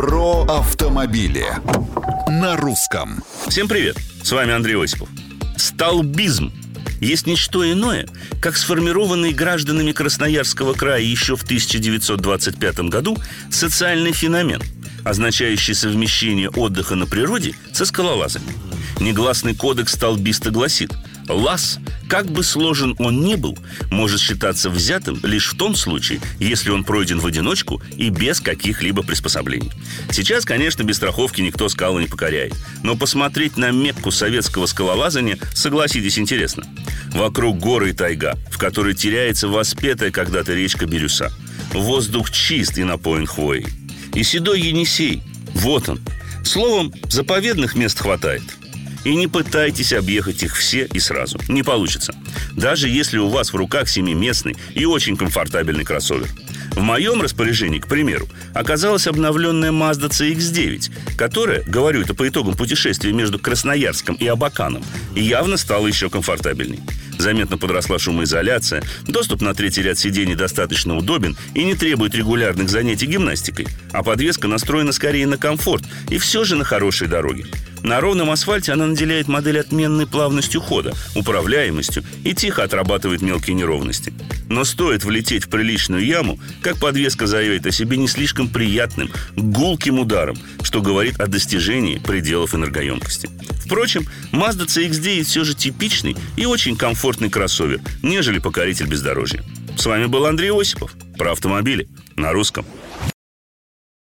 Про автомобили на русском. Всем привет! С вами Андрей Осипов. Столбизм есть ничто иное, как сформированный гражданами Красноярского края еще в 1925 году социальный феномен, означающий совмещение отдыха на природе со скалолазами. Негласный кодекс столбиста гласит – Лаз, как бы сложен он ни был, может считаться взятым лишь в том случае, если он пройден в одиночку и без каких-либо приспособлений. Сейчас, конечно, без страховки никто скалы не покоряет. Но посмотреть на Мекку советского скалолазания, согласитесь, интересно. Вокруг горы и тайга, в которой теряется воспетая когда-то речка Бирюса. Воздух чист и напоен хвоей. И седой Енисей, вот он. Словом, заповедных мест хватает – и не пытайтесь объехать их все и сразу. Не получится. Даже если у вас в руках семиместный и очень комфортабельный кроссовер. В моем распоряжении, к примеру, оказалась обновленная Mazda CX-9, которая, говорю это по итогам путешествия между Красноярском и Абаканом, явно стала еще комфортабельней. Заметно подросла шумоизоляция, доступ на третий ряд сидений достаточно удобен и не требует регулярных занятий гимнастикой, а подвеска настроена скорее на комфорт и все же на хорошей дороге. На ровном асфальте она наделяет модель отменной плавностью хода, управляемостью и тихо отрабатывает мелкие неровности. Но стоит влететь в приличную яму, как подвеска заявит о себе не слишком приятным, гулким ударом, что говорит о достижении пределов энергоемкости. Впрочем, Mazda CX-9 все же типичный и очень комфортный кроссовер, нежели покоритель бездорожья. С вами был Андрей Осипов про автомобили на русском.